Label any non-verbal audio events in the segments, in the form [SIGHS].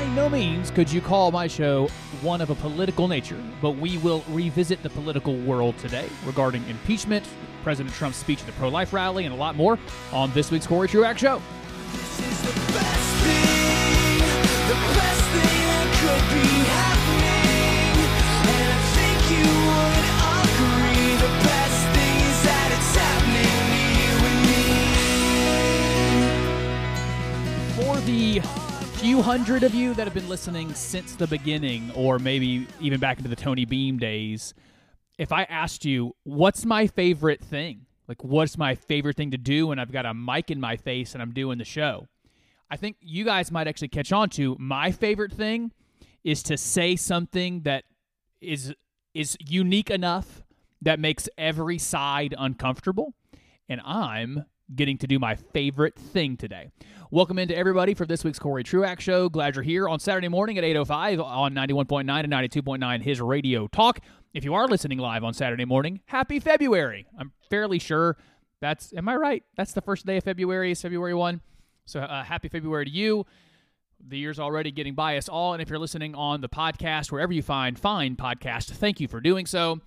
By no means could you call my show one of a political nature, but we will revisit the political world today regarding impeachment, President Trump's speech at the pro life rally, and a lot more on this week's Cory Truax Show. The few hundred of you that have been listening since the beginning, or maybe even back into the Tony Beam days, if I asked you, what's my favorite thing? Like, what's my favorite thing to do when I've got a mic in my face and I'm doing the show? I think you guys might actually catch on to my favorite thing is to say something that is is unique enough that makes every side uncomfortable. And I'm getting to do my favorite thing today. Welcome into everybody for this week's Cory Truax Show. Glad you're here on Saturday morning at 8.05 on 91.9 and 92.9 His Radio Talk. If you are listening live on Saturday morning, happy February. I'm fairly sure that's, am I right? That's the first day of February, is February 1. So uh, happy February to you. The year's already getting by us all. And if you're listening on the podcast, wherever you find fine podcast, thank you for doing so.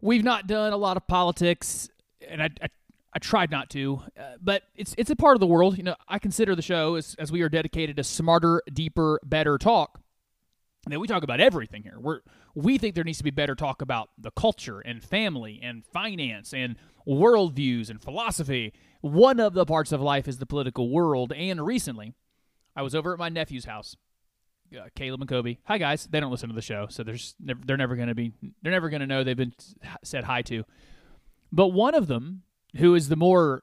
We've not done a lot of politics, and I, I, I tried not to, uh, but it's it's a part of the world. You know, I consider the show as, as we are dedicated to smarter, deeper, better talk. And we talk about everything here. We're we think there needs to be better talk about the culture and family and finance and worldviews and philosophy. One of the parts of life is the political world. And recently, I was over at my nephew's house, uh, Caleb and Kobe. Hi guys. They don't listen to the show, so there's they're never going to be they're never going to know they've been said hi to. But one of them, who is the more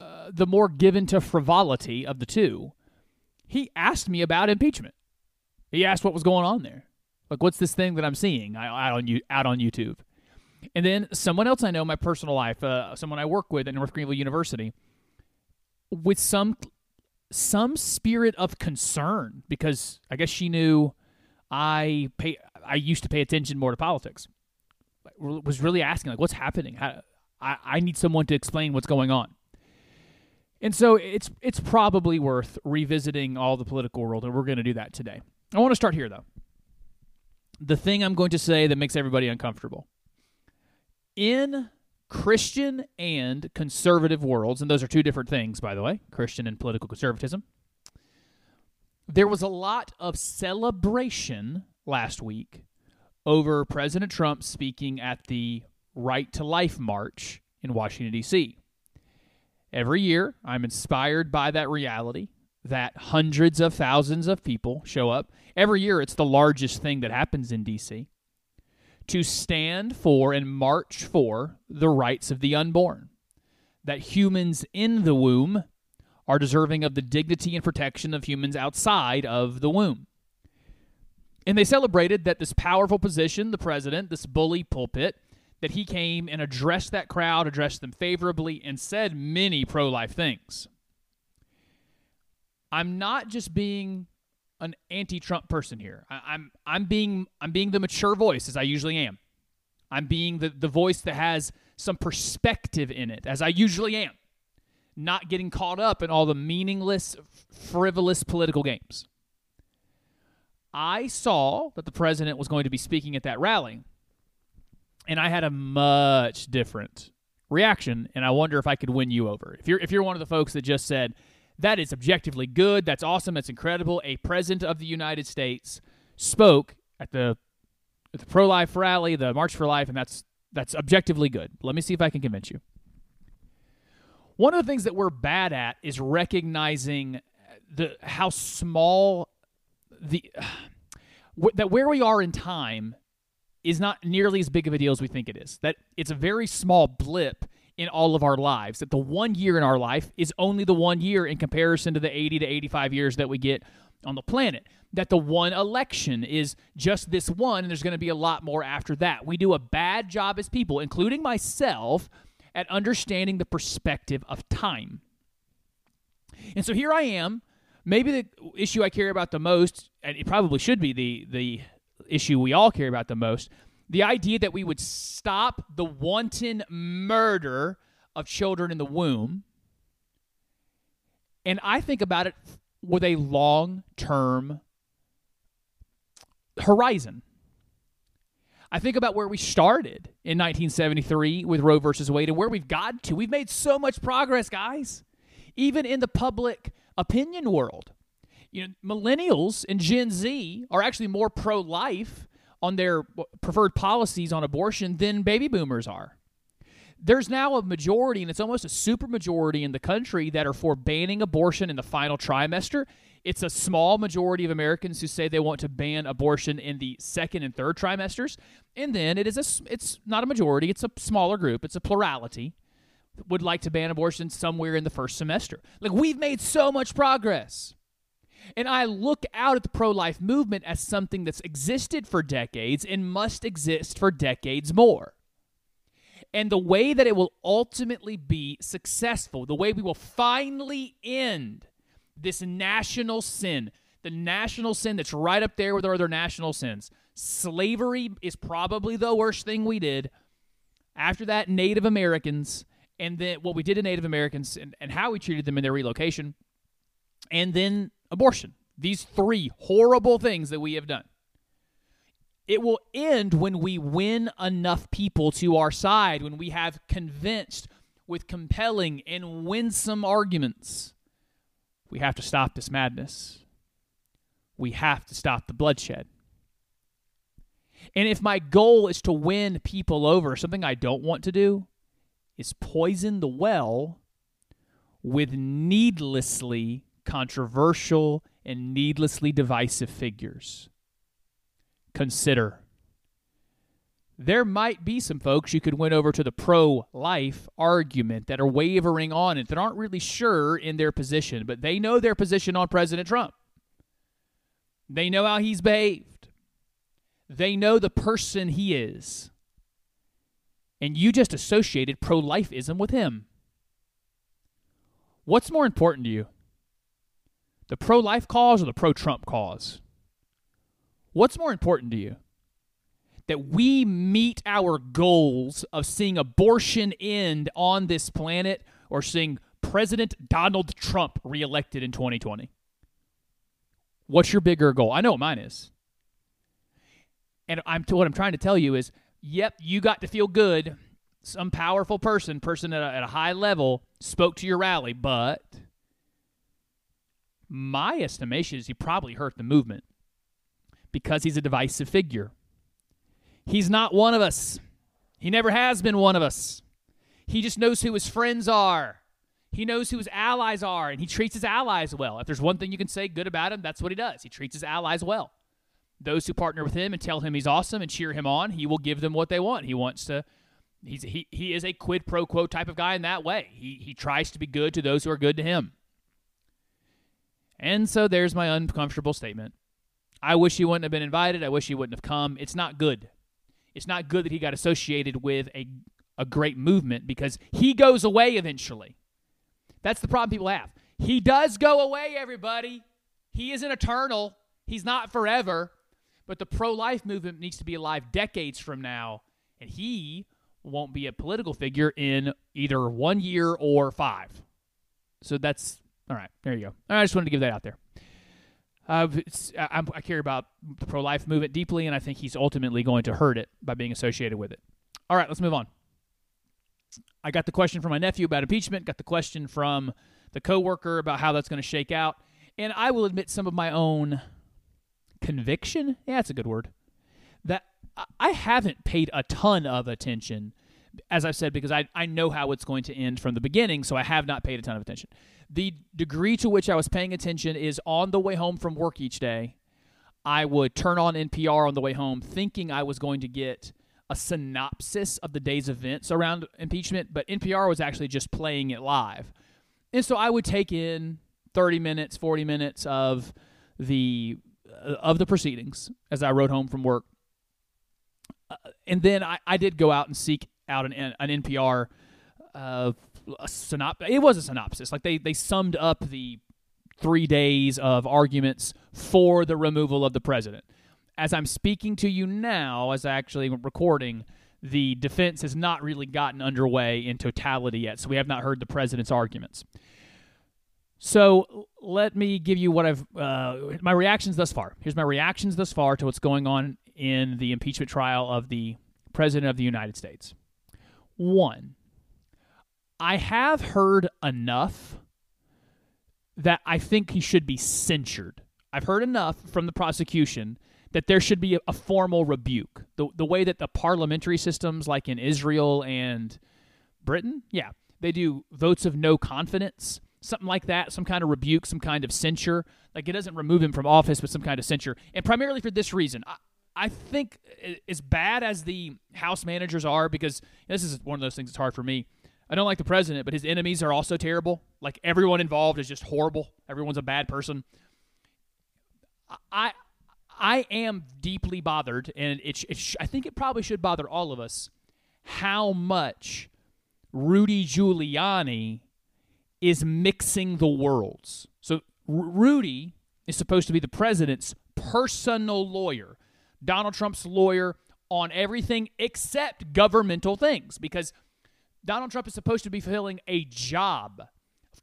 uh, the more given to frivolity of the two, he asked me about impeachment. He asked what was going on there. Like, what's this thing that I'm seeing out on you out on YouTube? And then someone else I know in my personal life, uh, someone I work with at North Greenville University, with some some spirit of concern because I guess she knew I pay I used to pay attention more to politics. Was really asking like, what's happening? How, I, I need someone to explain what's going on. And so it's it's probably worth revisiting all the political world, and we're going to do that today. I want to start here though. The thing I'm going to say that makes everybody uncomfortable. In Christian and conservative worlds, and those are two different things, by the way, Christian and political conservatism. There was a lot of celebration last week over President Trump speaking at the Right to Life March in Washington, D.C. Every year, I'm inspired by that reality that hundreds of thousands of people show up. Every year, it's the largest thing that happens in D.C. to stand for and march for the rights of the unborn. That humans in the womb are deserving of the dignity and protection of humans outside of the womb. And they celebrated that this powerful position, the president, this bully pulpit, that he came and addressed that crowd, addressed them favorably, and said many pro life things. I'm not just being an anti-Trump person here. I, I'm I'm being I'm being the mature voice as I usually am. I'm being the, the voice that has some perspective in it, as I usually am. Not getting caught up in all the meaningless, frivolous political games. I saw that the president was going to be speaking at that rally, and I had a much different reaction, and I wonder if I could win you over. If you're if you're one of the folks that just said, that is objectively good. That's awesome. That's incredible. A president of the United States spoke at the at the pro life rally, the March for Life, and that's that's objectively good. Let me see if I can convince you. One of the things that we're bad at is recognizing the how small the [SIGHS] that where we are in time is not nearly as big of a deal as we think it is. That it's a very small blip in all of our lives. That the one year in our life is only the one year in comparison to the 80 to 85 years that we get on the planet. That the one election is just this one, and there's going to be a lot more after that. We do a bad job as people, including myself, at understanding the perspective of time. And so here I am. Maybe the issue I care about the most, and it probably should be the the issue we all care about the most, the idea that we would stop the wanton murder of children in the womb. And I think about it with a long term horizon. I think about where we started in 1973 with Roe versus Wade and where we've gotten to. We've made so much progress, guys, even in the public opinion world. You know, millennials and Gen Z are actually more pro life on their preferred policies on abortion than baby boomers are. There's now a majority, and it's almost a super majority in the country that are for banning abortion in the final trimester. It's a small majority of Americans who say they want to ban abortion in the second and third trimesters, and then it is a it's not a majority; it's a smaller group. It's a plurality would like to ban abortion somewhere in the first semester. Like we've made so much progress. And I look out at the pro life movement as something that's existed for decades and must exist for decades more. And the way that it will ultimately be successful, the way we will finally end this national sin, the national sin that's right up there with our other national sins. Slavery is probably the worst thing we did. After that, Native Americans, and then what we did to Native Americans and, and how we treated them in their relocation, and then abortion. These three horrible things that we have done. It will end when we win enough people to our side, when we have convinced with compelling and winsome arguments. We have to stop this madness. We have to stop the bloodshed. And if my goal is to win people over, something I don't want to do is poison the well with needlessly controversial and needlessly divisive figures. Consider. There might be some folks you could win over to the pro life argument that are wavering on it, that aren't really sure in their position, but they know their position on President Trump. They know how he's behaved, they know the person he is. And you just associated pro lifeism with him. What's more important to you? The pro life cause or the pro Trump cause? What's more important to you? That we meet our goals of seeing abortion end on this planet or seeing President Donald Trump reelected in 2020? What's your bigger goal? I know what mine is. And I'm what I'm trying to tell you is, yep, you got to feel good. Some powerful person, person at a, at a high level, spoke to your rally, but my estimation is he probably hurt the movement because he's a divisive figure. He's not one of us. He never has been one of us. He just knows who his friends are. He knows who his allies are, and he treats his allies well. If there's one thing you can say good about him, that's what he does. He treats his allies well. Those who partner with him and tell him he's awesome and cheer him on, he will give them what they want. He wants to. He's he he is a quid pro quo type of guy in that way. He he tries to be good to those who are good to him. And so there's my uncomfortable statement. I wish he wouldn't have been invited. I wish he wouldn't have come. It's not good. It's not good that he got associated with a, a great movement because he goes away eventually. That's the problem people have. He does go away, everybody. He isn't eternal, he's not forever. But the pro life movement needs to be alive decades from now, and he won't be a political figure in either one year or five. So that's all right, there you go. I just wanted to give that out there. Uh, I, I care about the pro life movement deeply, and I think he's ultimately going to hurt it by being associated with it. All right, let's move on. I got the question from my nephew about impeachment, got the question from the coworker about how that's going to shake out, and I will admit some of my own conviction. Yeah, that's a good word. That I haven't paid a ton of attention, as I've said, because I, I know how it's going to end from the beginning, so I have not paid a ton of attention. The degree to which I was paying attention is on the way home from work each day. I would turn on NPR on the way home, thinking I was going to get a synopsis of the day's events around impeachment, but NPR was actually just playing it live. And so I would take in 30 minutes, 40 minutes of the uh, of the proceedings as I rode home from work. Uh, and then I, I did go out and seek out an, an NPR uh, a synop- it was a synopsis. Like they they summed up the three days of arguments for the removal of the president. As I'm speaking to you now, as I actually recording, the defense has not really gotten underway in totality yet, so we have not heard the president's arguments. So let me give you what I've uh, my reactions thus far. Here's my reactions thus far to what's going on in the impeachment trial of the president of the United States. One, I have heard enough that I think he should be censured. I've heard enough from the prosecution that there should be a, a formal rebuke. The the way that the parliamentary systems, like in Israel and Britain, yeah, they do votes of no confidence, something like that, some kind of rebuke, some kind of censure. Like it doesn't remove him from office, but some kind of censure, and primarily for this reason. I, I think as bad as the House managers are, because this is one of those things that's hard for me. I don't like the president, but his enemies are also terrible. Like everyone involved is just horrible. Everyone's a bad person. I I am deeply bothered, and it, it sh- I think it probably should bother all of us how much Rudy Giuliani is mixing the worlds. So Rudy is supposed to be the president's personal lawyer, Donald Trump's lawyer on everything except governmental things, because Donald Trump is supposed to be fulfilling a job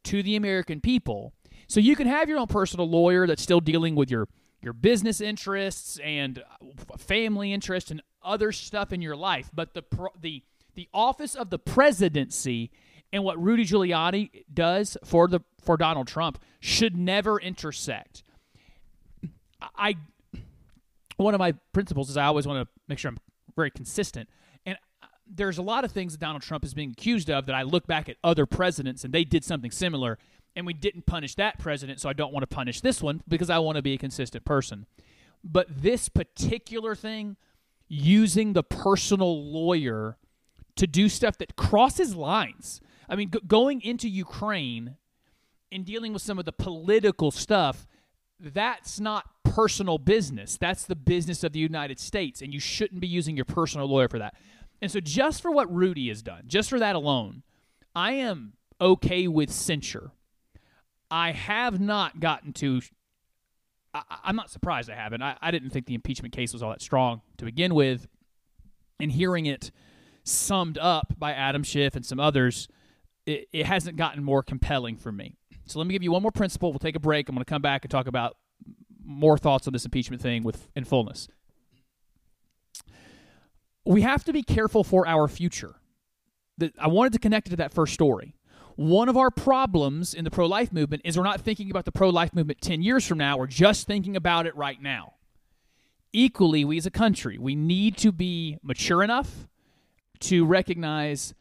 to the American people. So you can have your own personal lawyer that's still dealing with your your business interests and uh, family interests and other stuff in your life, but the the the office of the presidency and what Rudy Giuliani does for the for Donald Trump should never intersect. I one of my principles is I always want to make sure I'm very consistent. There's a lot of things that Donald Trump is being accused of that I look back at other presidents and they did something similar and we didn't punish that president, so I don't want to punish this one because I want to be a consistent person. But this particular thing, using the personal lawyer to do stuff that crosses lines. I mean, g- going into Ukraine and dealing with some of the political stuff, that's not personal business. That's the business of the United States, and you shouldn't be using your personal lawyer for that. And so, just for what Rudy has done, just for that alone, I am okay with censure. I have not gotten to. I, I'm not surprised I haven't. I, I didn't think the impeachment case was all that strong to begin with. And hearing it summed up by Adam Schiff and some others, it, it hasn't gotten more compelling for me. So let me give you one more principle. We'll take a break. I'm going to come back and talk about more thoughts on this impeachment thing with in fullness. We have to be careful for our future. I wanted to connect it to that first story. One of our problems in the pro life movement is we're not thinking about the pro life movement 10 years from now. We're just thinking about it right now. Equally, we as a country, we need to be mature enough to recognize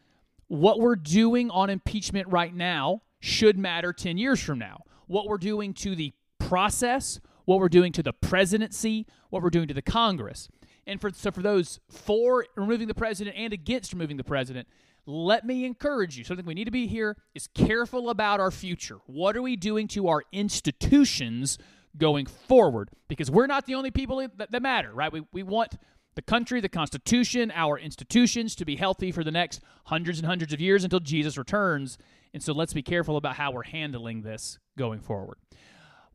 what we're doing on impeachment right now should matter 10 years from now. What we're doing to the process, what we're doing to the presidency, what we're doing to the Congress. And for so for those for removing the president and against removing the president, let me encourage you. Something we need to be here is careful about our future. What are we doing to our institutions going forward? Because we're not the only people that, that matter, right? We, we want the country, the Constitution, our institutions to be healthy for the next hundreds and hundreds of years until Jesus returns. And so let's be careful about how we're handling this going forward.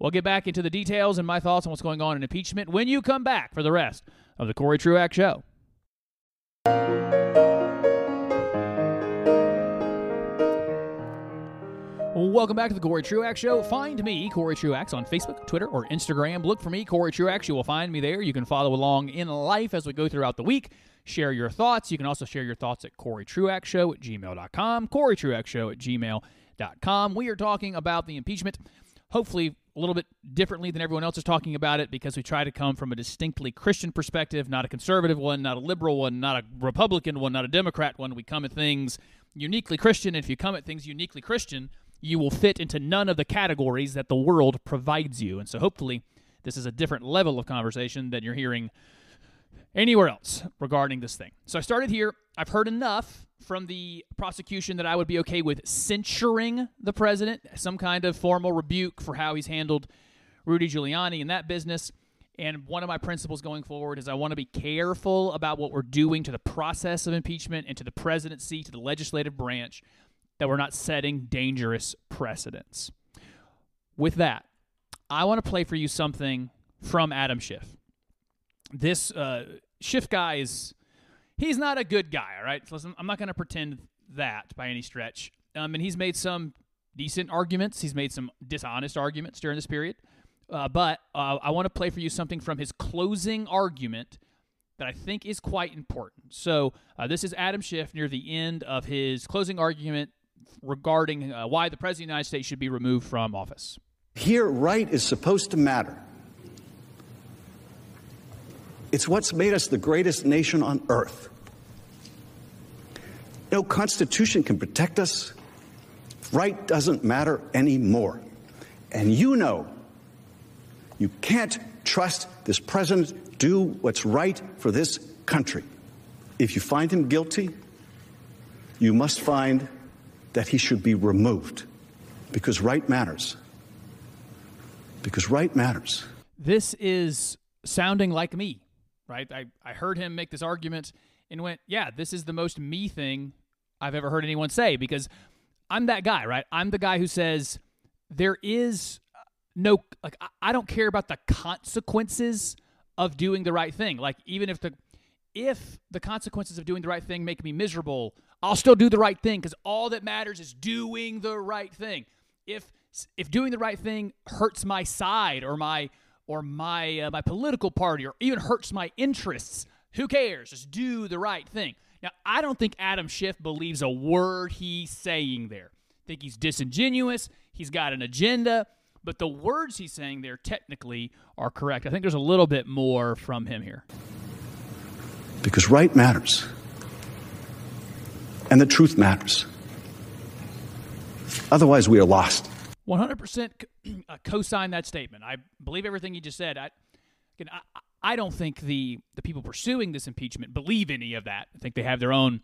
We'll get back into the details and my thoughts on what's going on in impeachment when you come back for the rest of the Cory Truax Show. Welcome back to the Cory Truax Show. Find me, Cory Truax, on Facebook, Twitter, or Instagram. Look for me, Cory Truax. You will find me there. You can follow along in life as we go throughout the week. Share your thoughts. You can also share your thoughts at Cory Truax Show at gmail.com, Cory Truax Show at gmail.com. We are talking about the impeachment, hopefully a little bit differently than everyone else is talking about it because we try to come from a distinctly Christian perspective, not a conservative one, not a liberal one, not a Republican one, not a Democrat one. We come at things uniquely Christian. And if you come at things uniquely Christian, you will fit into none of the categories that the world provides you. And so hopefully this is a different level of conversation than you're hearing anywhere else regarding this thing. So I started here. I've heard enough from the prosecution that I would be okay with censuring the president, some kind of formal rebuke for how he's handled Rudy Giuliani in that business. And one of my principles going forward is I want to be careful about what we're doing to the process of impeachment and to the presidency, to the legislative branch, that we're not setting dangerous precedents. With that, I want to play for you something from Adam Schiff. This uh, Schiff guy is, he's not a good guy, all right? So listen, I'm not going to pretend that by any stretch. Um, and he's made some decent arguments. He's made some dishonest arguments during this period. Uh, but uh, I want to play for you something from his closing argument that I think is quite important. So uh, this is Adam Schiff near the end of his closing argument regarding uh, why the president of the United States should be removed from office. Here, right is supposed to matter. It's what's made us the greatest nation on earth. No constitution can protect us. Right doesn't matter anymore. And you know you can't trust this president to do what's right for this country. If you find him guilty, you must find that he should be removed because right matters. Because right matters. This is sounding like me, right? I, I heard him make this argument and went, yeah, this is the most me thing I've ever heard anyone say because I'm that guy, right? I'm the guy who says there is no, like, I- don't care about the consequences of doing the right thing. Like, even if the, if the consequences of doing the right thing make me miserable, I'll still do the right thing because all that matters is doing the right thing. If if doing the right thing hurts my side or my or my uh, my political party or even hurts my interests, who cares? Just do the right thing. Now, I don't think Adam Schiff believes a word he's saying there. I think he's disingenuous. He's got an agenda, but the words he's saying there technically are correct. I think there's a little bit more from him here. Because right matters. And the truth matters. Otherwise, we are lost. 100% co- [CLEARS THROAT] uh, co-sign that statement. I believe everything you just said. I, again, I, I don't think the the people pursuing this impeachment believe any of that. I think they have their own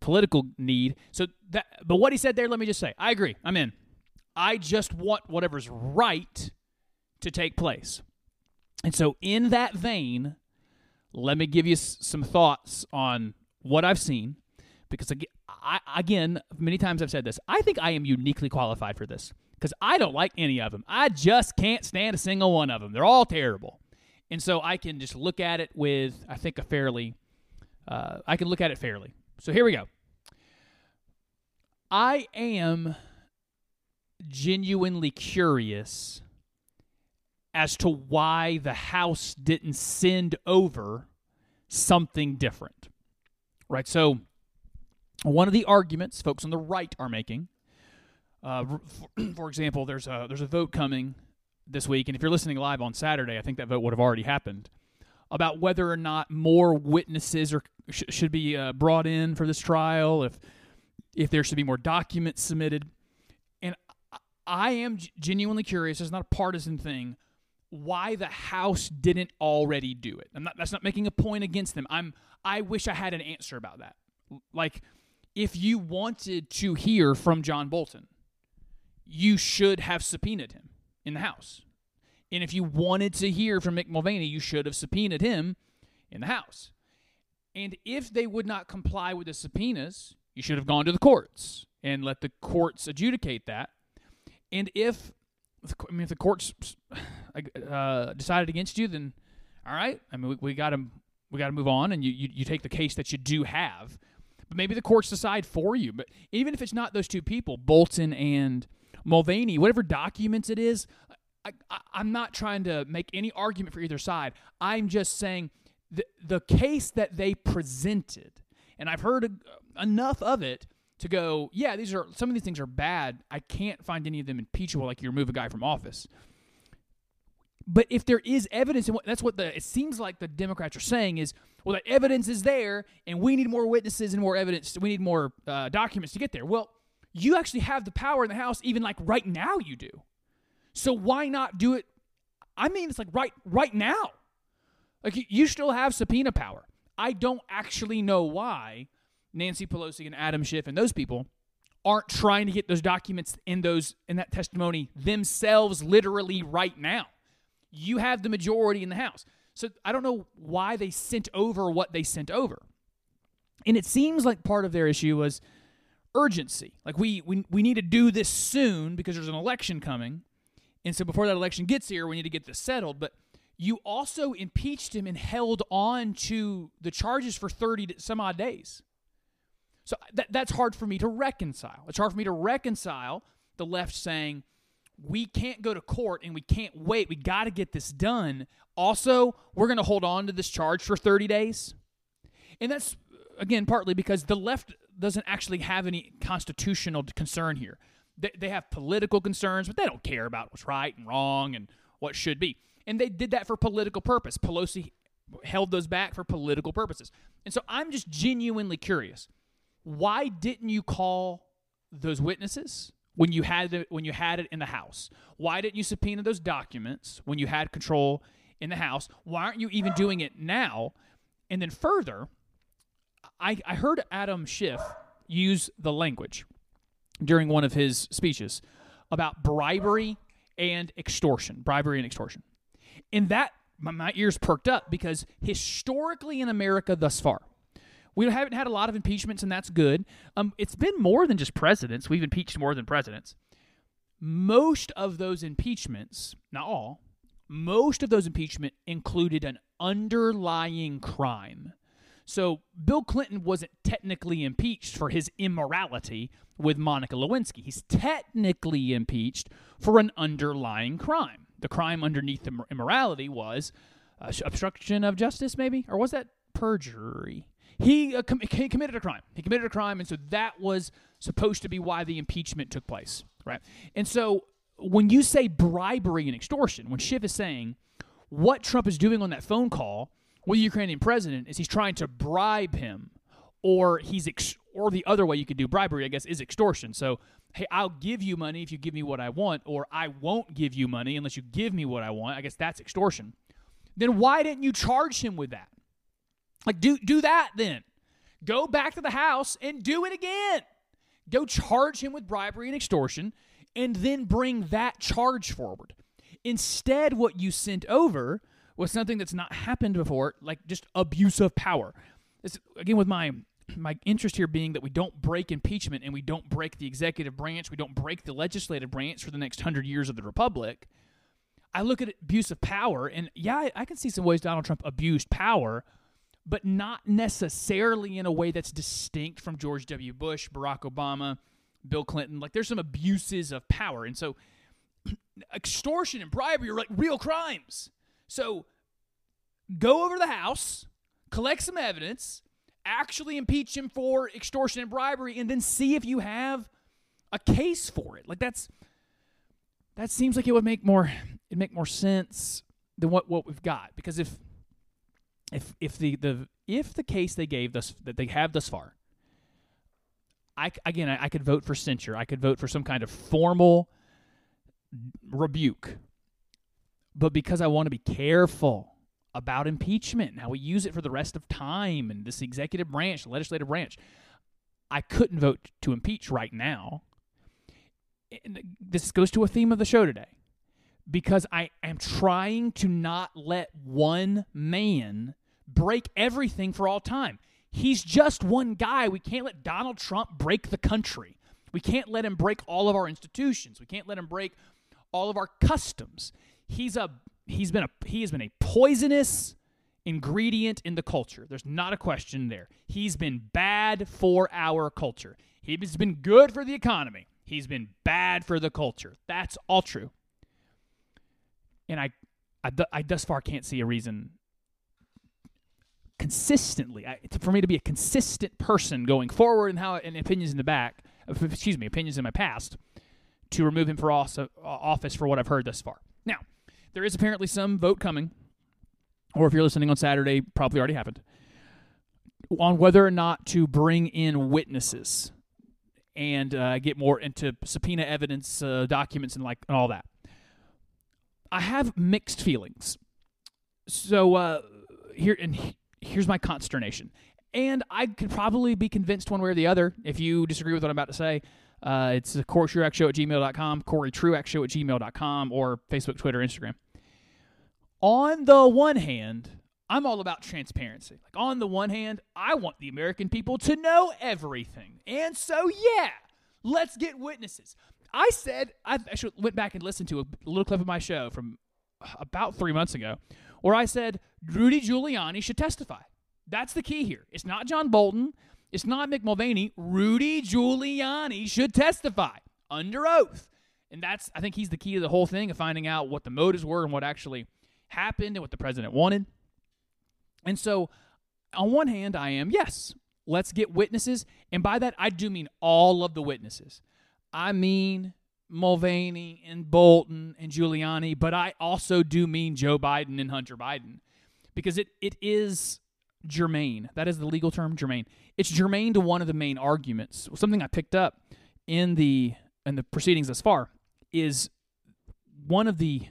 political need. So that, but what he said there, let me just say, I agree. I'm in. I just want whatever's right to take place. And so, in that vein, let me give you some thoughts on what I've seen. Because ag- I, again, many times I've said this. I think I am uniquely qualified for this because I don't like any of them. I just can't stand a single one of them. They're all terrible, and so I can just look at it with, I think, a fairly, uh, I can look at it fairly. So here we go. I am genuinely curious as to why the House didn't send over something different. Right? So, one of the arguments folks on the right are making, uh, for, [CLEARS THROAT] for example, there's a, there's a vote coming this week, and if you're listening live on Saturday, I think that vote would have already happened about whether or not more witnesses are, sh- should be uh, brought in for this trial, if if there should be more documents submitted. And I- am genuinely curious. It's not a partisan thing. Why the House didn't already do it? I'm not, that's not making a point against them. I'm. I wish I had an answer about that. Like, if you wanted to hear from John Bolton, you should have subpoenaed him in the House. And if you wanted to hear from Mick Mulvaney, you should have subpoenaed him in the House. And if they would not comply with the subpoenas, you should have gone to the courts and let the courts adjudicate that. And if, I mean, if the courts [SIGHS] uh, decided against you, then all right. I mean, we, we got to we got to move on, and you, you you take the case that you do have. But maybe the courts decide for you. But even if it's not those two people, Bolton and Mulvaney, whatever documents it is, I, I'm not trying to make any argument for either side. I'm just saying the the case that they presented, and I've heard uh, enough of it to go, yeah, these are some of these things are bad. I can't find any of them impeachable, like you remove a guy from office. But if there is evidence, and that's what the it seems like the Democrats are saying is, well, the evidence is there, and we need more witnesses and more evidence. We need more uh, documents to get there. Well, you actually have the power in the House, even like right now, you do. So why not do it? I mean, it's like right right now. Like you- still have subpoena power. I don't actually know why Nancy Pelosi and Adam Schiff and those people aren't trying to get those documents in those in that testimony themselves literally right now. You have the majority in the House. So I don't know why they sent over what they sent over. And it seems like part of their issue was urgency. Like we we, we need to do this soon because there's an election coming. And so before that election gets here, we need to get this settled. But you also impeached him and held on to the charges for 30 some odd days. So uh, that, that's hard for me to reconcile. It's hard for me to reconcile the left saying, we can't go to court and we can't wait. We got to get this done. Also, we're going to hold on to this charge for 30 days. And that's, uh, again, partly because the left doesn't actually have any constitutional concern here. They, they have political concerns, but they don't care about what's right and wrong and what should be. And they did that for political purpose. Pelosi held those back for political purposes. And so I'm just genuinely curious. Why didn't you call those witnesses when you had when you had it in the House? Why didn't you subpoena those documents when you had control in the House? Why aren't you even doing it now? And then further, I, I heard Adam Schiff use the language during one of his speeches about bribery and extortion, bribery and extortion. And that my, my ears perked up because historically in America thus far, we haven't had a lot of impeachments, and that's good. Um, it's been more than just presidents. We've impeached more than presidents. Most of those impeachments, not all, most of those impeachment included an underlying crime. So Bill Clinton wasn't technically impeached for his immorality with Monica Lewinsky. He's technically impeached for an underlying crime. The crime underneath the immorality was uh, obstruction of justice, maybe, or was that perjury? He, uh, com- he committed a crime. He committed a crime, and so that was supposed to be why the impeachment took place, right? And so when you say bribery and extortion, when Schiff is saying what Trump is doing on that phone call with the Ukrainian president is he's trying to bribe him, or he's ex- or the other way you could do bribery, I guess, is extortion. So, hey, I'll give you money if you give me what I want, or I won't give you money unless you give me what I want. I guess that's extortion. Then why didn't you charge him with that? Like, do do that then. Go back to the house and do it again. Go charge him with bribery and extortion, and then bring that charge forward. Instead, what you sent over was something that's not happened before, like just abuse of power. Again, with my my interest here being that we don't break impeachment and we don't break the executive branch, we don't break the legislative branch for the next hundred years of the republic. I look at abuse of power, and yeah, I can see some ways Donald Trump abused power, but not necessarily in a way that's distinct from George W. Bush, Barack Obama, Bill Clinton. Like there's some abuses of power, and so [CLEARS THROAT] extortion and bribery are like real crimes. So go over to the House, collect some evidence, actually impeach him for extortion and bribery, and then see if you have a case for it. Like that's that seems like it would make more it make more sense than what what we've got. Because if if if the the if the case they gave thus that they have thus far, I again I, I could vote for censure. I could vote for some kind of formal rebuke. But because I want to be careful about impeachment and how we use it for the rest of time and this executive branch, legislative branch, I couldn't vote to impeach right now. And this goes to a theme of the show today because I am trying to not let one man break everything for all time. He's just one guy. We can't let Donald Trump break the country. We can't let him break all of our institutions. We can't let him break all of our customs. He's a he's been a he has been a poisonous ingredient in the culture. There's not a question there. He's been bad for our culture. He's been good for the economy. He's been bad for the culture. That's all true. And I, I, I thus far can't see a reason consistently I, for me to be a consistent person going forward and how and opinions in the back. Uh, excuse me, opinions in my past to remove him for office for what I've heard thus far. Now, there is apparently some vote coming, or if you're listening on Saturday, probably already happened, on whether or not to bring in witnesses and uh, get more into subpoena evidence, uh, documents, and like and all that. I have mixed feelings. So uh, here and here's my consternation. And I could probably be convinced one way or the other if you disagree with what I'm about to say. Uh, it's Cory Truax Show at gmail.com, Cory Truax Show at gmail.com, or Facebook, Twitter, Instagram. On the one hand, I'm all about transparency. Like, on the one hand, I want the American people to know everything. And so, yeah, let's get witnesses. I said, I actually went back and listened to a little clip of my show from about three months ago where I said Rudy Giuliani should testify. That's the key here. It's not John Bolton. It's not Mick Mulvaney. Rudy Giuliani should testify under oath. And that's, I think he's the key to the whole thing of finding out what the motives were and what actually happened and what the president wanted. And so, on one hand, I am, yes, let's get witnesses. And by that, I do mean all of the witnesses. I mean Mulvaney and Bolton and Giuliani, but I also do mean Joe Biden and Hunter Biden because it, it is germane. That is the legal term, germane. It's germane to one of the main arguments. Something I picked up in the in the proceedings thus far is one of the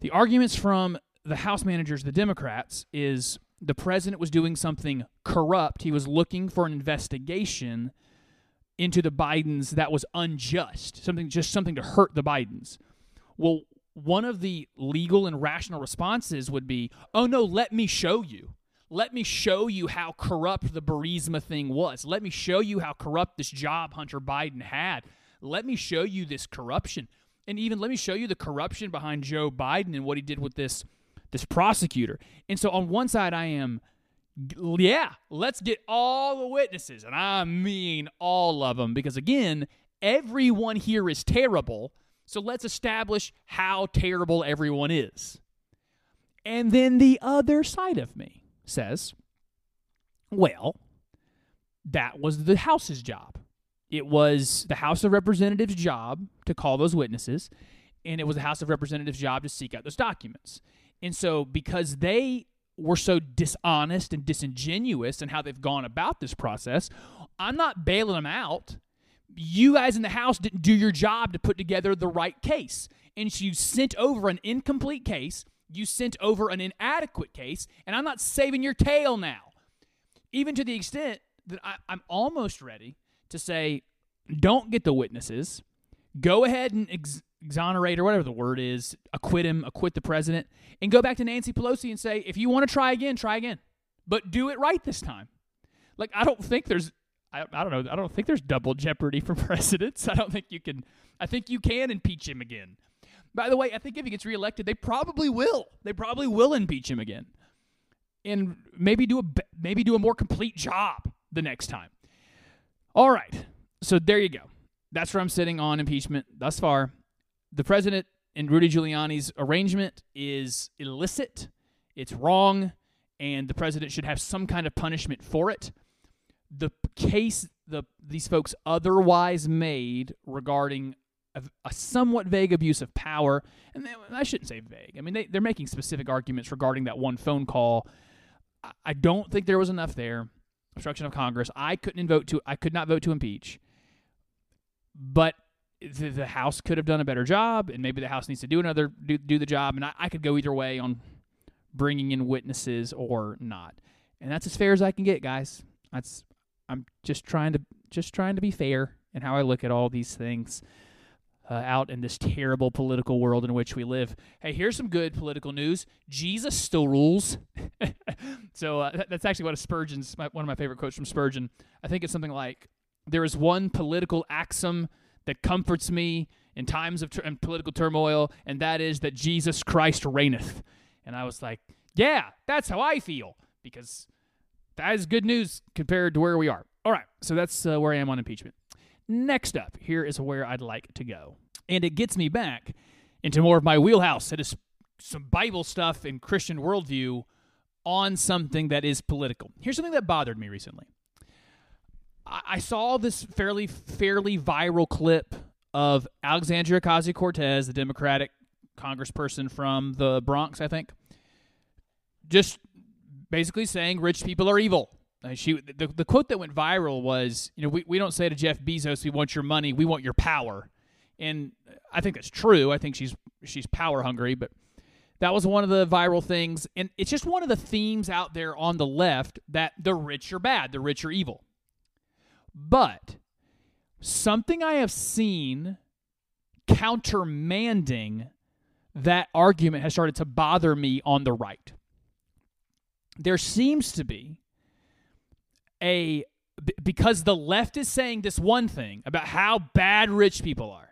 the arguments from the House managers, the Democrats, is the president was doing something corrupt. He was looking for an investigation into the Bidens that was unjust, something just something to hurt the Bidens. Well, one of the legal and rational responses would be, "Oh no, let me show you. Let me show you how corrupt the Burisma thing was. Let me show you how corrupt this job Hunter Biden had. Let me show you this corruption." And even let me show you the corruption behind Joe Biden and what he did with this this prosecutor. And so on one side I am yeah, let's get all the witnesses, and I mean all of them, because again, everyone here is terrible. So let's establish how terrible everyone is. And then the other side of me says, well, that was the House's job. It was the House of Representatives' job to call those witnesses, and it was the House of Representatives' job to seek out those documents. And so, because they were so dishonest and disingenuous in how they've gone about this process, I'm not bailing them out. You guys in the House didn't do your job to put together the right case. And you sent over an incomplete case, you sent over an inadequate case, and I'm not saving your tail now. Even to the extent that I, I'm almost ready to say, don't get the witnesses. Go ahead and ex- exonerate or whatever the word is, acquit him, acquit the president, and go back to Nancy Pelosi and say, if you want to try again, try again, but do it right this time. Like I don't think there's, I, I don't know, I don't think there's double jeopardy for [LAUGHS] presidents. I don't think you can. I think you can impeach him again. By the way, I think if he gets reelected, they probably will. They probably will impeach him again, and maybe do a maybe do a more complete job the next time. All right, so there you go. That's where I'm sitting on impeachment thus far the president and Rudy Giuliani's arrangement is illicit, it's wrong, and the president should have some kind of punishment for it. The case the these folks otherwise made regarding a, a somewhat vague abuse of power, and they, I shouldn't say vague. I mean, they, they're making specific arguments regarding that one phone call. I, I don't think there was enough there. Obstruction of Congress. I couldn't vote to. I could not vote to impeach. But the, the House could have done a better job, and maybe the House needs to do another do, do the job. And I, I could go either way on bringing in witnesses or not. And that's as fair as I can get, guys. That's I'm just trying to just trying to be fair in how I look at all these things. Uh, out in this terrible political world in which we live. Hey, here's some good political news. Jesus still rules. [LAUGHS] so uh, that's actually what of Spurgeon's my, one of my favorite quotes from Spurgeon. I think it's something like, "There is one political axiom that comforts me in times of ter- political turmoil, and that is that Jesus Christ reigneth. And I was like, yeah, that's how I feel because that is good news compared to where we are. All right, so that's uh, where I am on impeachment. Next up, here is where I'd like to go. And it gets me back into more of my wheelhouse. It is some Bible stuff and Christian worldview on something that is political. Here's something that bothered me recently. I saw this fairly fairly viral clip of Alexandria Ocasio Cortez, the Democratic congressperson from the Bronx, I think, just basically saying rich people are evil. Uh, she the, the quote that went viral was, you know, we, we don't say to Jeff Bezos, we want your money, we want your power. And I think that's true. I think she's she's power hungry, but that was one of the viral things. And it's just one of the themes out there on the left that the rich are bad, the rich are evil. But something I have seen countermanding that argument has started to bother me on the right. There seems to be a because the left is saying this one thing about how bad rich people are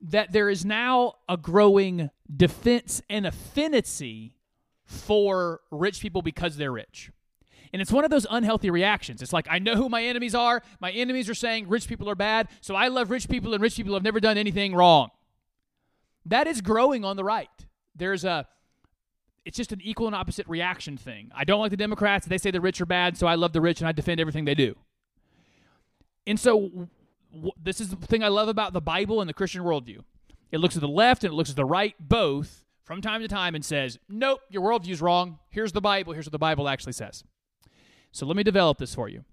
that there is now a growing defense and affinity for rich people because they're rich. And it's one of those unhealthy reactions. It's like, I know who my enemies are. My enemies are saying rich people are bad, so I love rich people, and rich people have never done anything wrong. That is growing on the right. There's a, it's just an equal and opposite reaction thing. I don't like the Democrats. They say the rich are bad, so I love the rich and I defend everything they do. And so, w- this is the thing I love about the Bible and the Christian worldview. It looks at the left and it looks at the right, both from time to time, and says, Nope, your worldview's wrong. Here's the Bible. Here's what the Bible actually says. So, let me develop this for you.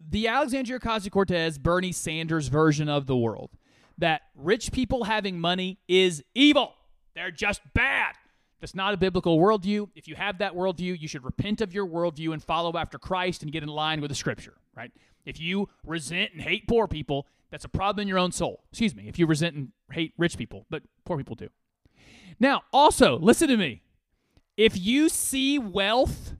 The Alexandria Ocasio Cortez, Bernie Sanders version of the world that rich people having money is evil. They're just bad. That's not a biblical worldview. If you have that worldview, you should repent of your worldview and follow after Christ and get in line with the scripture, right? If you resent and hate poor people, that's a problem in your own soul. Excuse me. If you resent and hate rich people, but poor people do. Now, also, listen to me. If you see wealth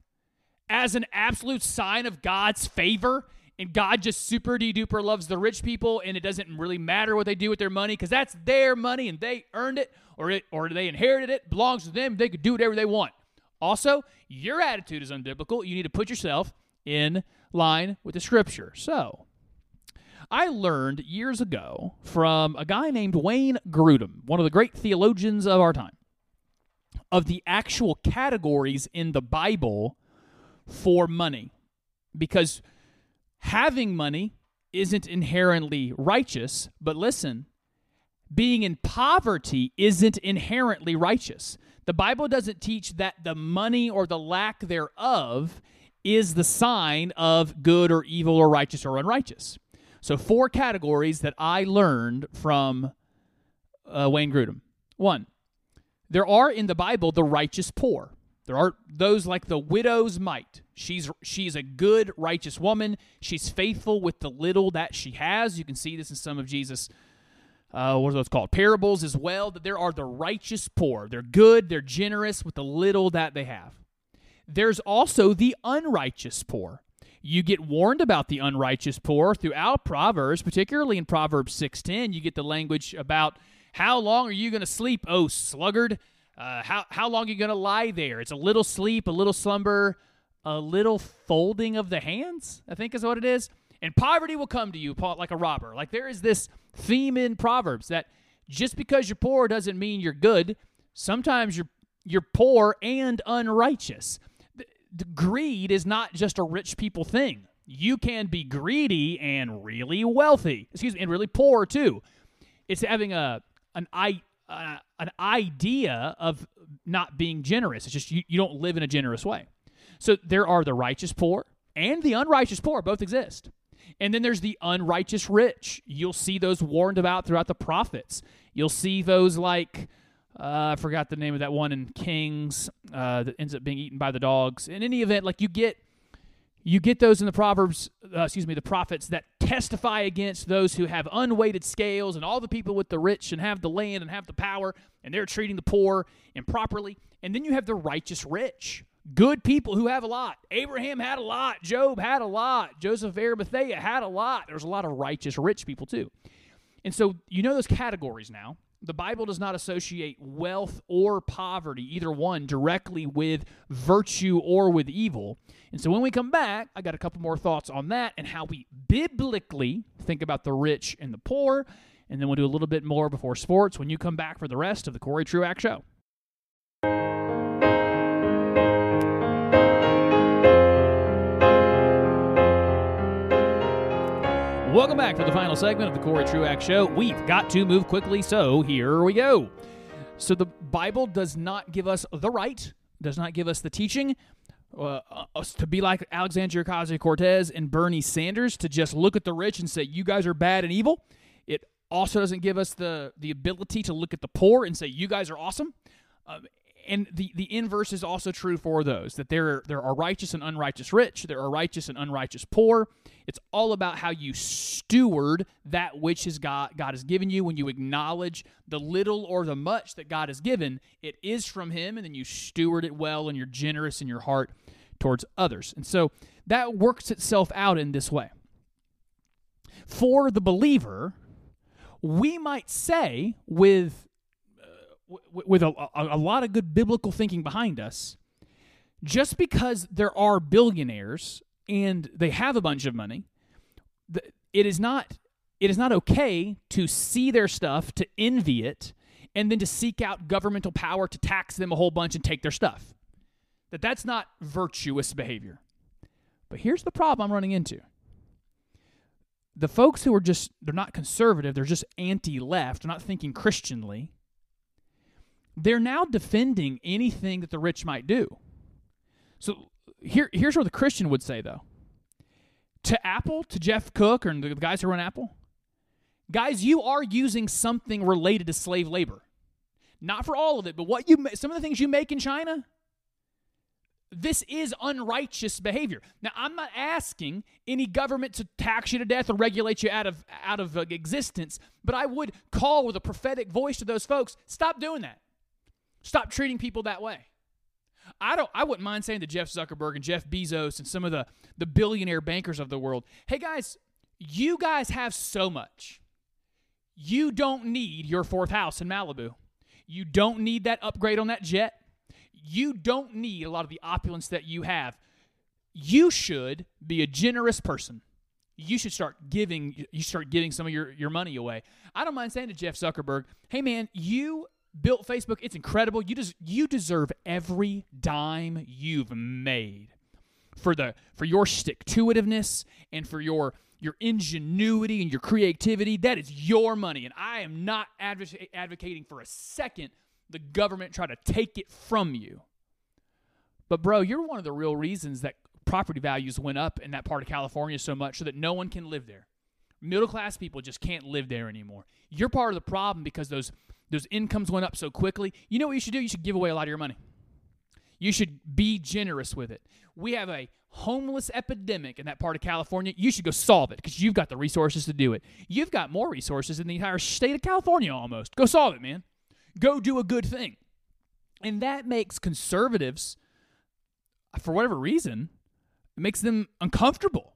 as an absolute sign of God's favor, and God just super duper loves the rich people, and it doesn't really matter what they do with their money because that's their money and they earned it or it or they inherited it, belongs to them. They could do whatever they want. Also, your attitude is unbiblical. You need to put yourself in line with the scripture. So, I learned years ago from a guy named Wayne Grudem, one of the great theologians of our time, of the actual categories in the Bible for money. Because having money isn't inherently righteous, but listen, being in poverty isn't inherently righteous. The Bible doesn't teach that the money or the lack thereof is the sign of good or evil or righteous or unrighteous. So, four categories that I learned from uh, Wayne Grudem. One, there are in the Bible the righteous poor. There are those like the widow's mite. She's she's a good righteous woman. She's faithful with the little that she has. You can see this in some of Jesus' uh, what are those called? Parables as well. That there are the righteous poor. They're good. They're generous with the little that they have. There's also the unrighteous poor. You get warned about the unrighteous poor throughout Proverbs, particularly in Proverbs 6:10. You get the language about how long are you going to sleep, oh sluggard? Uh, how how long are you going to lie there? It's a little sleep, a little slumber, a little folding of the hands. I think is what it is. And poverty will come to you like a robber. Like there is this theme in Proverbs that just because you're poor doesn't mean you're good. Sometimes you're you're poor and unrighteous. The, the greed is not just a rich people thing. You can be greedy and really wealthy. Excuse me, and really poor too. It's having a an i uh, an idea of not being generous. It's just you, you don't live in a generous way. So there are the righteous poor and the unrighteous poor, both exist. And then there's the unrighteous rich. You'll see those warned about throughout the prophets. You'll see those like, uh, I forgot the name of that one in Kings uh, that ends up being eaten by the dogs. In any event, like you get you get those in the proverbs uh, excuse me the prophets that testify against those who have unweighted scales and all the people with the rich and have the land and have the power and they're treating the poor improperly and then you have the righteous rich good people who have a lot abraham had a lot job had a lot joseph arimathea had a lot there's a lot of righteous rich people too and so you know those categories now the Bible does not associate wealth or poverty, either one, directly with virtue or with evil. And so when we come back, I got a couple more thoughts on that and how we biblically think about the rich and the poor. And then we'll do a little bit more before sports when you come back for the rest of the Cory Truax Show. Welcome back to the final segment of the Cory Truax Show. We've got to move quickly, so here we go. So the Bible does not give us the right, does not give us the teaching uh, us to be like Alexandria Ocasio Cortez and Bernie Sanders to just look at the rich and say you guys are bad and evil. It also doesn't give us the the ability to look at the poor and say you guys are awesome. Um, and the, the inverse is also true for those that there there are righteous and unrighteous rich, there are righteous and unrighteous poor. It's all about how you steward that which is God God has given you. When you acknowledge the little or the much that God has given, it is from Him, and then you steward it well, and you're generous in your heart towards others. And so that works itself out in this way. For the believer, we might say with uh, with a, a, a, lot of good biblical thinking behind us just because there are billionaires and they have a bunch of money, it is not it is not okay to see their stuff, to envy it, and then to seek out governmental power to tax them a whole bunch and take their stuff. That that's not virtuous behavior. But here's the problem I'm running into. The folks who are just they're not conservative, they're just anti-left, they're not thinking Christianly. They're now defending anything that the rich might do. So here here's what the Christian would say though. To Apple, to Jeff Cook or the guys who run Apple, guys, you are using something related to slave labor. Not for all of it, but what you some of the things you make in China, this is unrighteous behavior. Now, I'm not asking any government to tax you to death or regulate you out of out of uh, existence, but I would call with a prophetic voice to those folks, stop doing that. Stop treating people that way. I don't I wouldn't mind saying to Jeff Zuckerberg and Jeff Bezos and some of the the billionaire bankers of the world, "Hey guys, you guys have so much. You don't need your fourth house in Malibu. You don't need that upgrade on that jet. You don't need a lot of the opulence that you have. You should be a generous person. You should start giving you start giving some of your, your money away. I don't mind saying to Jeff Zuckerberg, hey man, you built Facebook. It's incredible. You des- you deserve every dime you've made for the for your stick to itiveness and for your your ingenuity and your creativity. That is your money, and I am not advo- advocating for a second the government try to take it from you. But bro, you're one of the real reasons that property values went up in that part of California so much so that no one can live there. Middle class people just can't live there anymore. You're part of the problem because those those incomes went up so quickly. You know what you should do? You should give away a lot of your money. You should be generous with it. We have a homeless epidemic in that part of California. You should go solve it because you've got the resources to do it. You've got more resources in the entire state of California almost. Go solve it, man. Go do a good thing. And that makes conservatives, for whatever reason, it makes them uncomfortable.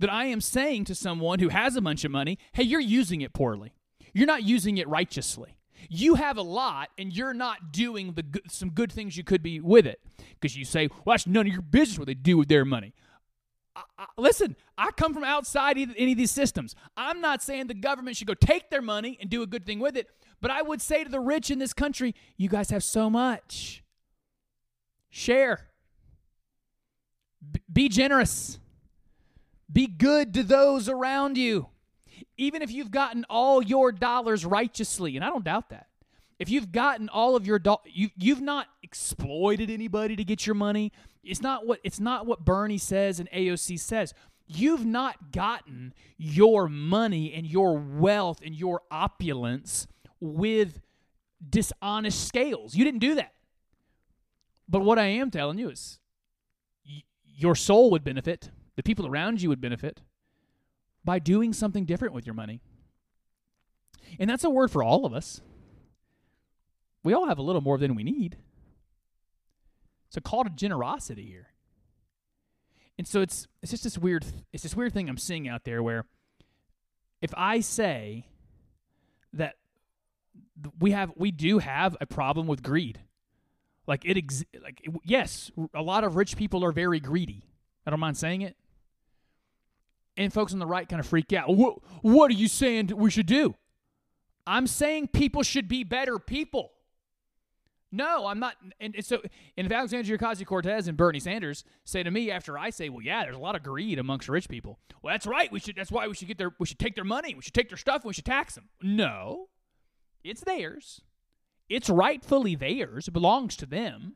That I am saying to someone who has a bunch of money, hey, you're using it poorly. You're not using it righteously. You have a lot and you're not doing the good, some good things you could be with it because you say, well, that's none of your business what they do with their money. I, I, listen, I come from outside any of these systems. I'm not saying the government should go take their money and do a good thing with it, but I would say to the rich in this country, you guys have so much. Share. B- be generous. Be good to those around you. Even if you've gotten all your dollars righteously, and I don't doubt that. If you've gotten all of your do- you you've not exploited anybody to get your money. It's not what it's not what Bernie says and AOC says. You've not gotten your money and your wealth and your opulence with dishonest scales. You didn't do that. But what I am telling you is y- your soul would benefit, the people around you would benefit by doing something different with your money. And that's a word for all of us. We all have a little more than we need. It's a call to generosity here. And so it's it's just this weird it's this weird thing I'm seeing out there where if I say that we have we do have a problem with greed. Like it ex- like yes, a lot of rich people are very greedy. I don't mind saying it. And folks on the right kind of freak out. What, what are you saying we should do? I'm saying people should be better people. No, I'm not. And and so, and if Alexandria Ocasio Cortez and Bernie Sanders say to me after I say, "Well, yeah, there's a lot of greed amongst rich people." Well, that's right. We should. That's why we should get their. We should take their money. We should take their stuff. We should tax them. No, it's theirs. It's rightfully theirs. It belongs to them.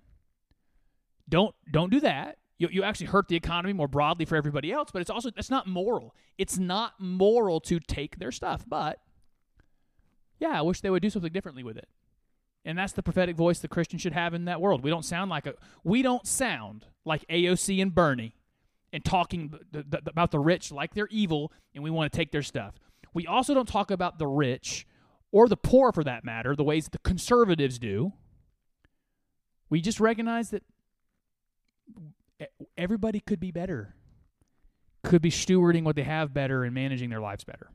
Don't don't do that. You, you actually hurt the economy more broadly for everybody else. But it's also that's not moral. It's not moral to take their stuff. But yeah, I wish they would do something differently with it. And that's the prophetic voice the Christian should have in that world. We don't sound like a we don't sound like AOC and Bernie and talking about the rich like they're evil and we want to take their stuff. We also don't talk about the rich or the poor for that matter the ways that the conservatives do. We just recognize that everybody could be better. Could be stewarding what they have better and managing their lives better.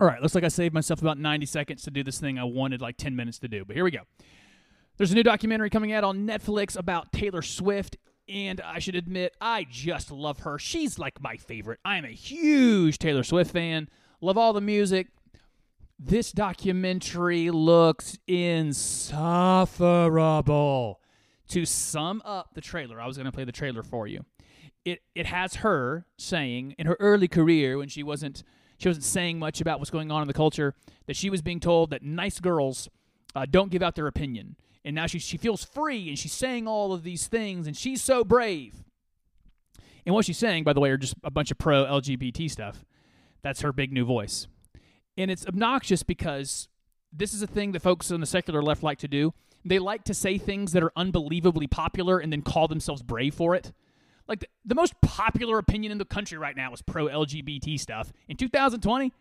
All right, looks like I saved myself about 90 seconds to do this thing I wanted like 10 minutes to do, but here we go. There's a new documentary coming out on Netflix about Taylor Swift. And I should admit, I just love her. She's like my favorite. I'm a huge Taylor Swift fan. Love all the music. This documentary looks insufferable. To sum up the trailer, I was going to play the trailer for you. It it has her saying in her early career when she wasn't she wasn't saying much about what's going on in the culture that she was being told that nice girls uh, don't give out their opinion, and now she she feels free and she's saying all of these things and she's so brave. And what she's saying, by the way, are just a bunch of pro LGBT stuff. That's her big new voice. And it's obnoxious because this is a thing that folks on the secular left like to do. They like to say things that are unbelievably popular and then call themselves brave for it. Like the, the most popular opinion in the country right now is pro LGBT stuff in 2020.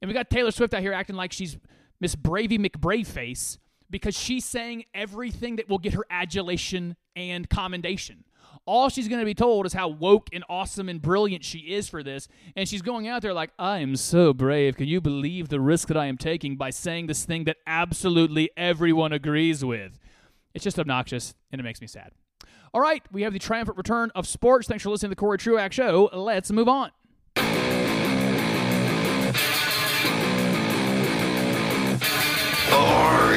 And we got Taylor Swift out here acting like she's Miss Bravey McBraveface because she's saying everything that will get her adulation and commendation. All she's going to be told is how woke and awesome and brilliant she is for this. And she's going out there like, I am so brave. Can you believe the risk that I am taking by saying this thing that absolutely everyone agrees with? It's just obnoxious and it makes me sad. All right, we have the triumphant return of sports. Thanks for listening to the Cory Truax Show. Let's move on.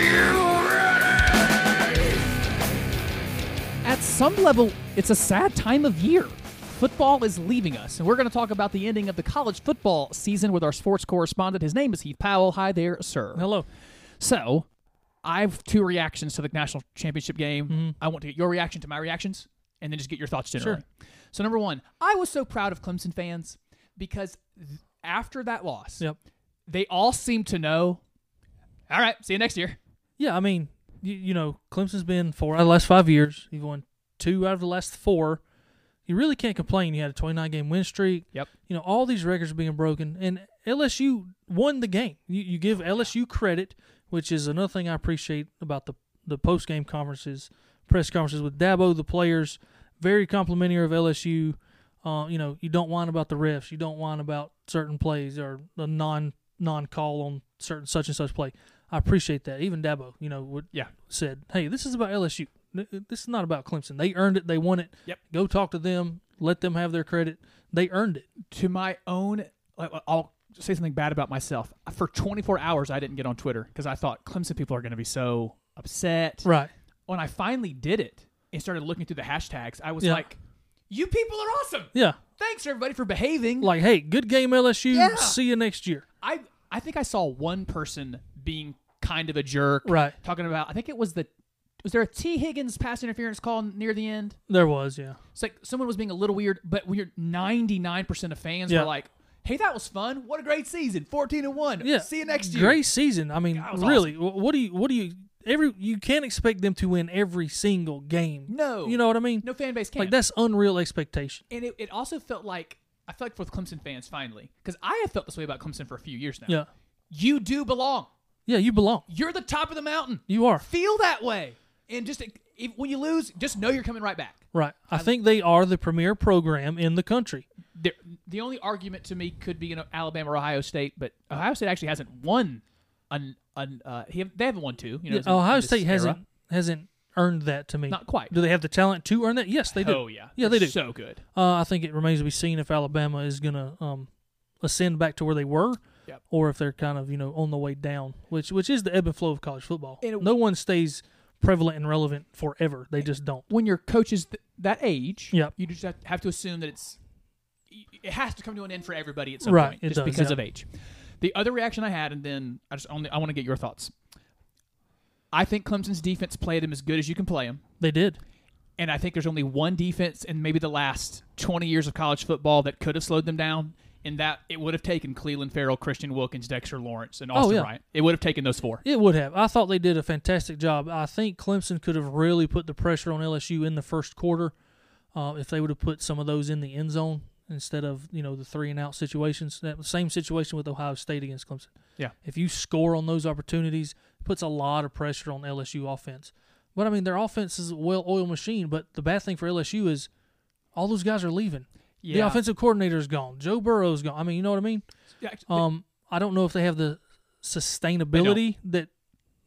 At some level, it's a sad time of year. Football is leaving us, and we're going to talk about the ending of the college football season with our sports correspondent. His name is Heath Powell. Hi there, sir. Hello. So, I have two reactions to the national championship game. Mm-hmm. I want to get your reaction to my reactions, and then just get your thoughts generally. Sure. So, number one, I was so proud of Clemson fans because th- after that loss, Yep. they all seemed to know. All right, see you next year. Yeah, I mean, you, you know, Clemson's been of the last five years. You've won two out of the last four. You really can't complain. You had a 29 game win streak. Yep. You know, all these records are being broken, and LSU won the game. You, you give LSU credit, which is another thing I appreciate about the, the post game conferences, press conferences with Dabo, the players, very complimentary of LSU. Uh, you know, you don't whine about the refs. You don't whine about certain plays or the non non call on certain such and such play. I appreciate that. Even Dabo, you know, would Yeah. said, "Hey, this is about LSU. This is not about Clemson. They earned it. They won it. Yep. Go talk to them. Let them have their credit. They earned it. to my own I'll say something bad about myself. For 24 hours I didn't get on Twitter because I thought Clemson people are going to be so upset. Right. When I finally did it and started looking through the hashtags, I was Yeah. like, "You people are awesome. Yeah. Thanks everybody for behaving." Like, hey, good game, LSU. Yeah. See you next year. I I think I saw one person being kind of a jerk. Right. Talking about I think it was the was there a Tee Higgins pass interference call near the end? There was, yeah. It's like someone was being a little weird, but when you're 99% of fans Yeah. were like, "Hey, that was fun. What a great season. 14 and 1. Yeah. See you next year." Great season. I mean, really, wh- what do you what do you every you can't expect them to win every single game. No. You know what I mean? No fan base can. Like that's unreal expectation. and it, it also felt like I felt like for Clemson fans finally because I have felt this way about Clemson for a few years now. Yeah. You do belong. Yeah, you belong. You're the top of the mountain. You are. Feel that way, and just if, when you lose, just know you're coming right back. Right. I think they are the premier program in the country. The, the only argument to me could be you know Alabama or Ohio State, but Ohio State actually hasn't won. An, an, uh, he, they haven't won two. You know, Yeah, in- Ohio State era. hasn't hasn't earned that to me. Not quite. Do they have the talent to earn that? Yes, they do. Oh yeah, Yeah, they They're do. So good. Uh, I think it remains to be seen if Alabama is going to um, ascend back to where they were, Yep. or if they're kind of you know on the way down, which which is the ebb and flow of college football. And it- no one stays prevalent and relevant forever. They just don't. When your coach is th- that age, Yep. you just have, have to assume that it's it has to come to an end for everybody at some Right, point, just does, because yeah. of age. The other reaction I had, and then I just only I want to get your thoughts. I think Clemson's defense played him as good as you can play him. They did. And I think there's only one defense in maybe the last 20 years of college football that could have slowed them down. In that it would have taken Clelin Ferrell, Christian Wilkins, Dexter Lawrence, and Austin Oh, yeah. Bryant. It would have taken those four. It would have. I thought they did a fantastic job. I think Clemson could have really put the pressure on LSU in the first quarter uh, if they would have put some of those in the end zone instead of you know the three and out situations. That same situation with Ohio State against Clemson. Yeah. If you score on those opportunities, it puts a lot of pressure on LSU offense. But I mean, their offense is a well-oiled machine. But the bad thing for LSU is all those guys are leaving. The offensive coordinator is gone. Joe Burrow's gone. I mean, you know what I mean? Yeah, Um, I don't know if they have the sustainability that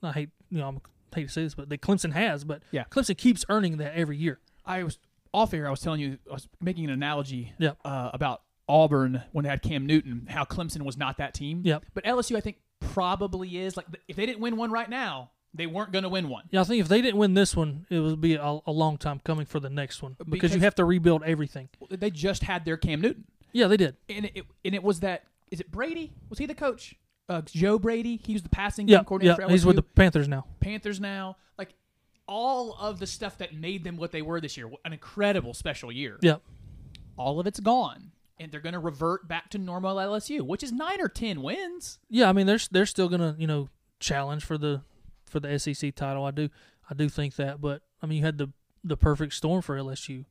I hate. You know, I'm, I hate to say this, but that Clemson has. But Yeah. Clemson keeps earning that every year. I was off air, I was telling you, I was making an analogy Yep. uh, about Auburn when they had Cam Newton, how Clemson was not that team. Yep. But LSU, I think, probably is. Like, if they didn't win one right now, they weren't going to win one. Yeah, I think if they didn't win this one, it would be a, a long time coming for the next one because, Because- you have to rebuild everything. They just had their Cam Newton. Yeah, they did. And it, and it was that, is it Brady? Was he the coach? Uh, Joe Brady? He was the passing Yeah, game coordinator yeah. He's with the Panthers now. Panthers now. Like, all of the stuff that made them what they were this year, an incredible special year. Yeah, all of it's gone and they're going to revert back to normal LSU, which is 9 or 10 wins. yeah. I mean, they're they're still gonna you know challenge for the for the SEC title. I do I do think that, but I mean, you had the the perfect storm for LSU.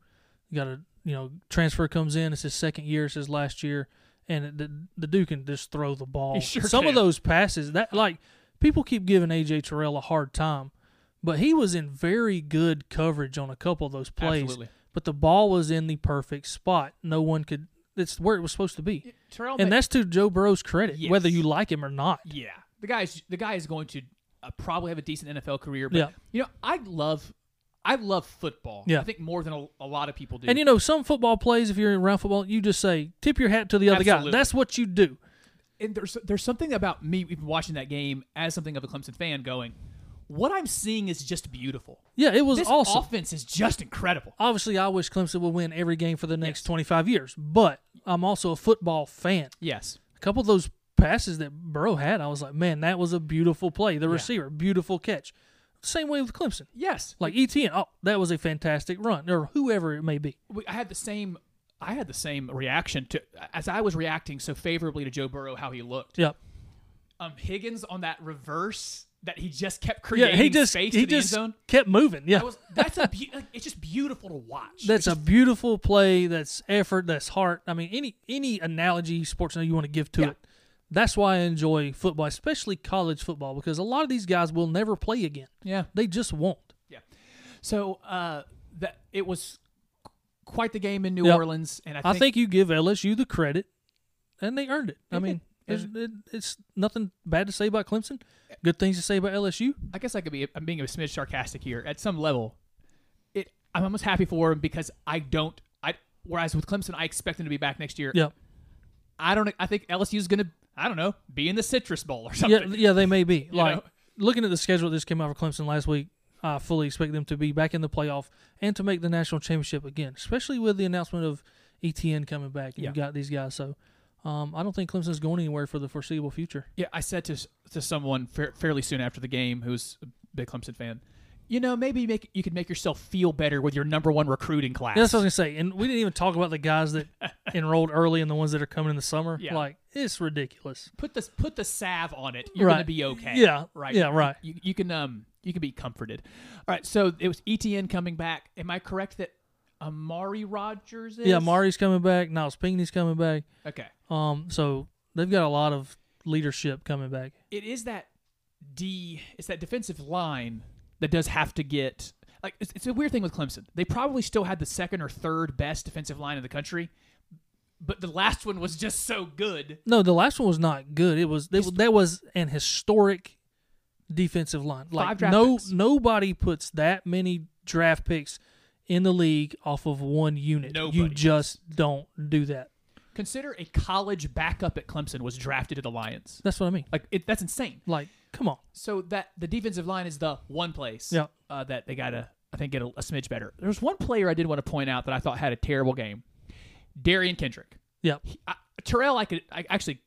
You got a you know transfer comes in. It's his second year. It's his last year, and the the dude can just throw the ball. Sure Some of those passes that like people keep giving AJ Terrell a hard time, but he was in very good coverage on a couple of those plays. Absolutely. But the ball was in the perfect spot. No one could. It's where it was supposed to be. Terrell And that's to Joe Burrow's credit, Yes. whether you like him or not. yeah. The guy's the guy is going to uh, probably have a decent NFL career, but Yeah. you know, I love I love football. Yeah. I think more than a, a lot of people do. And you know, some football plays, if you're around football, you just say, tip your hat to the other Absolutely. guy. That's what you do. and there's there's something about me even watching that game as something of a Clemson fan going, what I'm seeing is just beautiful. Yeah, it was This awesome. offense is just incredible. Obviously, I wish Clemson would win every game for the next 25 years, but I'm also a football fan. Yes. A couple of those passes that Burrow had, I was like, man, that was a beautiful play. The receiver, beautiful catch. Same way with Clemson. Yes. Like Etienne, oh, that was a fantastic run, or whoever it may be. I had the same I had the same reaction to as I was reacting so favorably to Joe Burrow how he looked. Yep. Um, Higgins on that reverse that he just kept Yeah, creating he just space he to the end just zone. kept moving. Yeah, That was that's a be- [LAUGHS] like, it's just beautiful to watch. that's a beautiful play. That's effort. That's heart. I mean, any any analogy sports you want to give to Yeah. it. That's why I enjoy football, especially college football, because a lot of these guys will never play again. yeah They just won't. yeah. So uh, that it was quite the game in New Yep. Orleans, and I I think, think you give LSU the credit, and they earned it. I mean, it's, it, it's nothing bad to say about Clemson. Good things to say about LSU. I guess I could be I'm being a smidge sarcastic here at some level. It I'm almost happy for him because I don't I whereas with Clemson I expect him to be back next year. Yep. I don't I think LSU is going to I don't know be in the Citrus Bowl or something. yeah, they may be. [LAUGHS] Like know? looking at the schedule that just came out for Clemson last week, I fully expect them to be back in the playoff and to make the national championship again, especially with the announcement of Etienne coming back. Yeah. You got these guys, so um, I don't think Clemson's going anywhere for the foreseeable future. Yeah, I said to to someone fa- fairly soon after the game who's a big Clemson fan, you know, maybe make you could make yourself feel better with your number one recruiting class. Yeah, that's what I was gonna say. And we didn't even talk about the guys that [LAUGHS] enrolled early and the ones that are coming in the summer. Yeah. Like it's ridiculous. put the put the salve on it. You're Right. gonna be okay. Yeah. right. Yeah, right. You, you can um you can be comforted. All right, so it was Etienne coming back. Am I correct that Amari Rodgers is? Yeah, Mari's coming back. Nyles Pinckney's coming back. Okay, Um, so they've got a lot of leadership coming back. it is that D. It's that defensive line that does have to get like it's, it's a weird thing with Clemson. They probably still had the second or third best defensive line in the country, but the last one was just so good. No, the last one was not good. It was they, that was an historic defensive line. Like no picks. nobody puts that many draft picks in the league off of one unit. You Nobody just don't do that. Consider a college backup at Clemson was drafted to the Lions. That's what I mean. Like it, that's insane. Like, come on. So that the defensive line is the one place Yeah. uh, that they got to, I think, get a, a smidge better. There's one player I did want to point out that I thought had a terrible game. Derion Kendrick. Yeah. I, Terrell, I could, I actually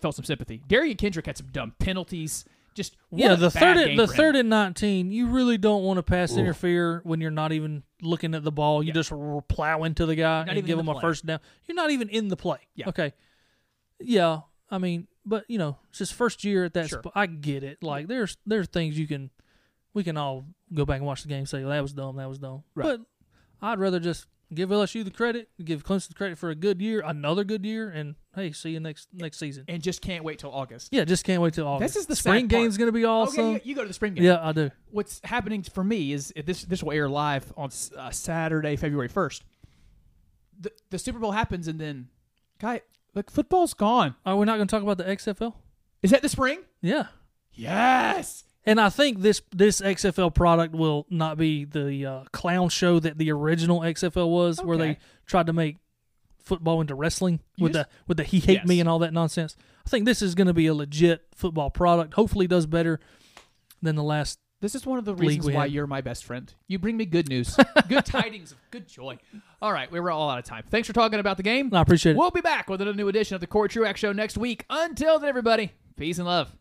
felt some sympathy. Derion Kendrick had some dumb penalties. Just what yeah, a the bad third game and, the third and nineteen, you really don't want to pass interfere when you're not even looking at the ball. You just r- plow into the guy not and give him a play. first down. You're not even in the play. Yeah. Okay. Yeah, I mean, but you know, it's his first year at that. Sure. Sp- I get it. Like there's there's things you can, we can all go back and watch the game. and Say that was dumb. That was dumb. Right. But I'd rather just give LSU the credit, give Clemson the credit for a good year, another good year, and hey, see you next next season. and just can't wait till August. Yeah, just can't wait till August. This is the spring game's gonna be awesome. Okay, you, you go to the spring game. Yeah, I do. What's happening for me is this this will air live on uh, Saturday, February first. The the Super Bowl happens and then, guy, like football's gone. Are we not going to talk about the XFL? Is that the spring? Yeah. Yes. And I think this this XFL product will not be the uh, clown show that the original XFL was, where they tried to make football into wrestling You with just- the with the he hate me and all that nonsense. I think this is going to be a legit football product. Hopefully, does better than the last. This is one of the reasons why you're my best friend. You bring me good news, [LAUGHS] good tidings of good joy. All right, we were all out of time. Thanks for talking about the game. I appreciate it. We'll be back with a new edition of the Cory Truax Show next week. Until then, everybody, peace and love.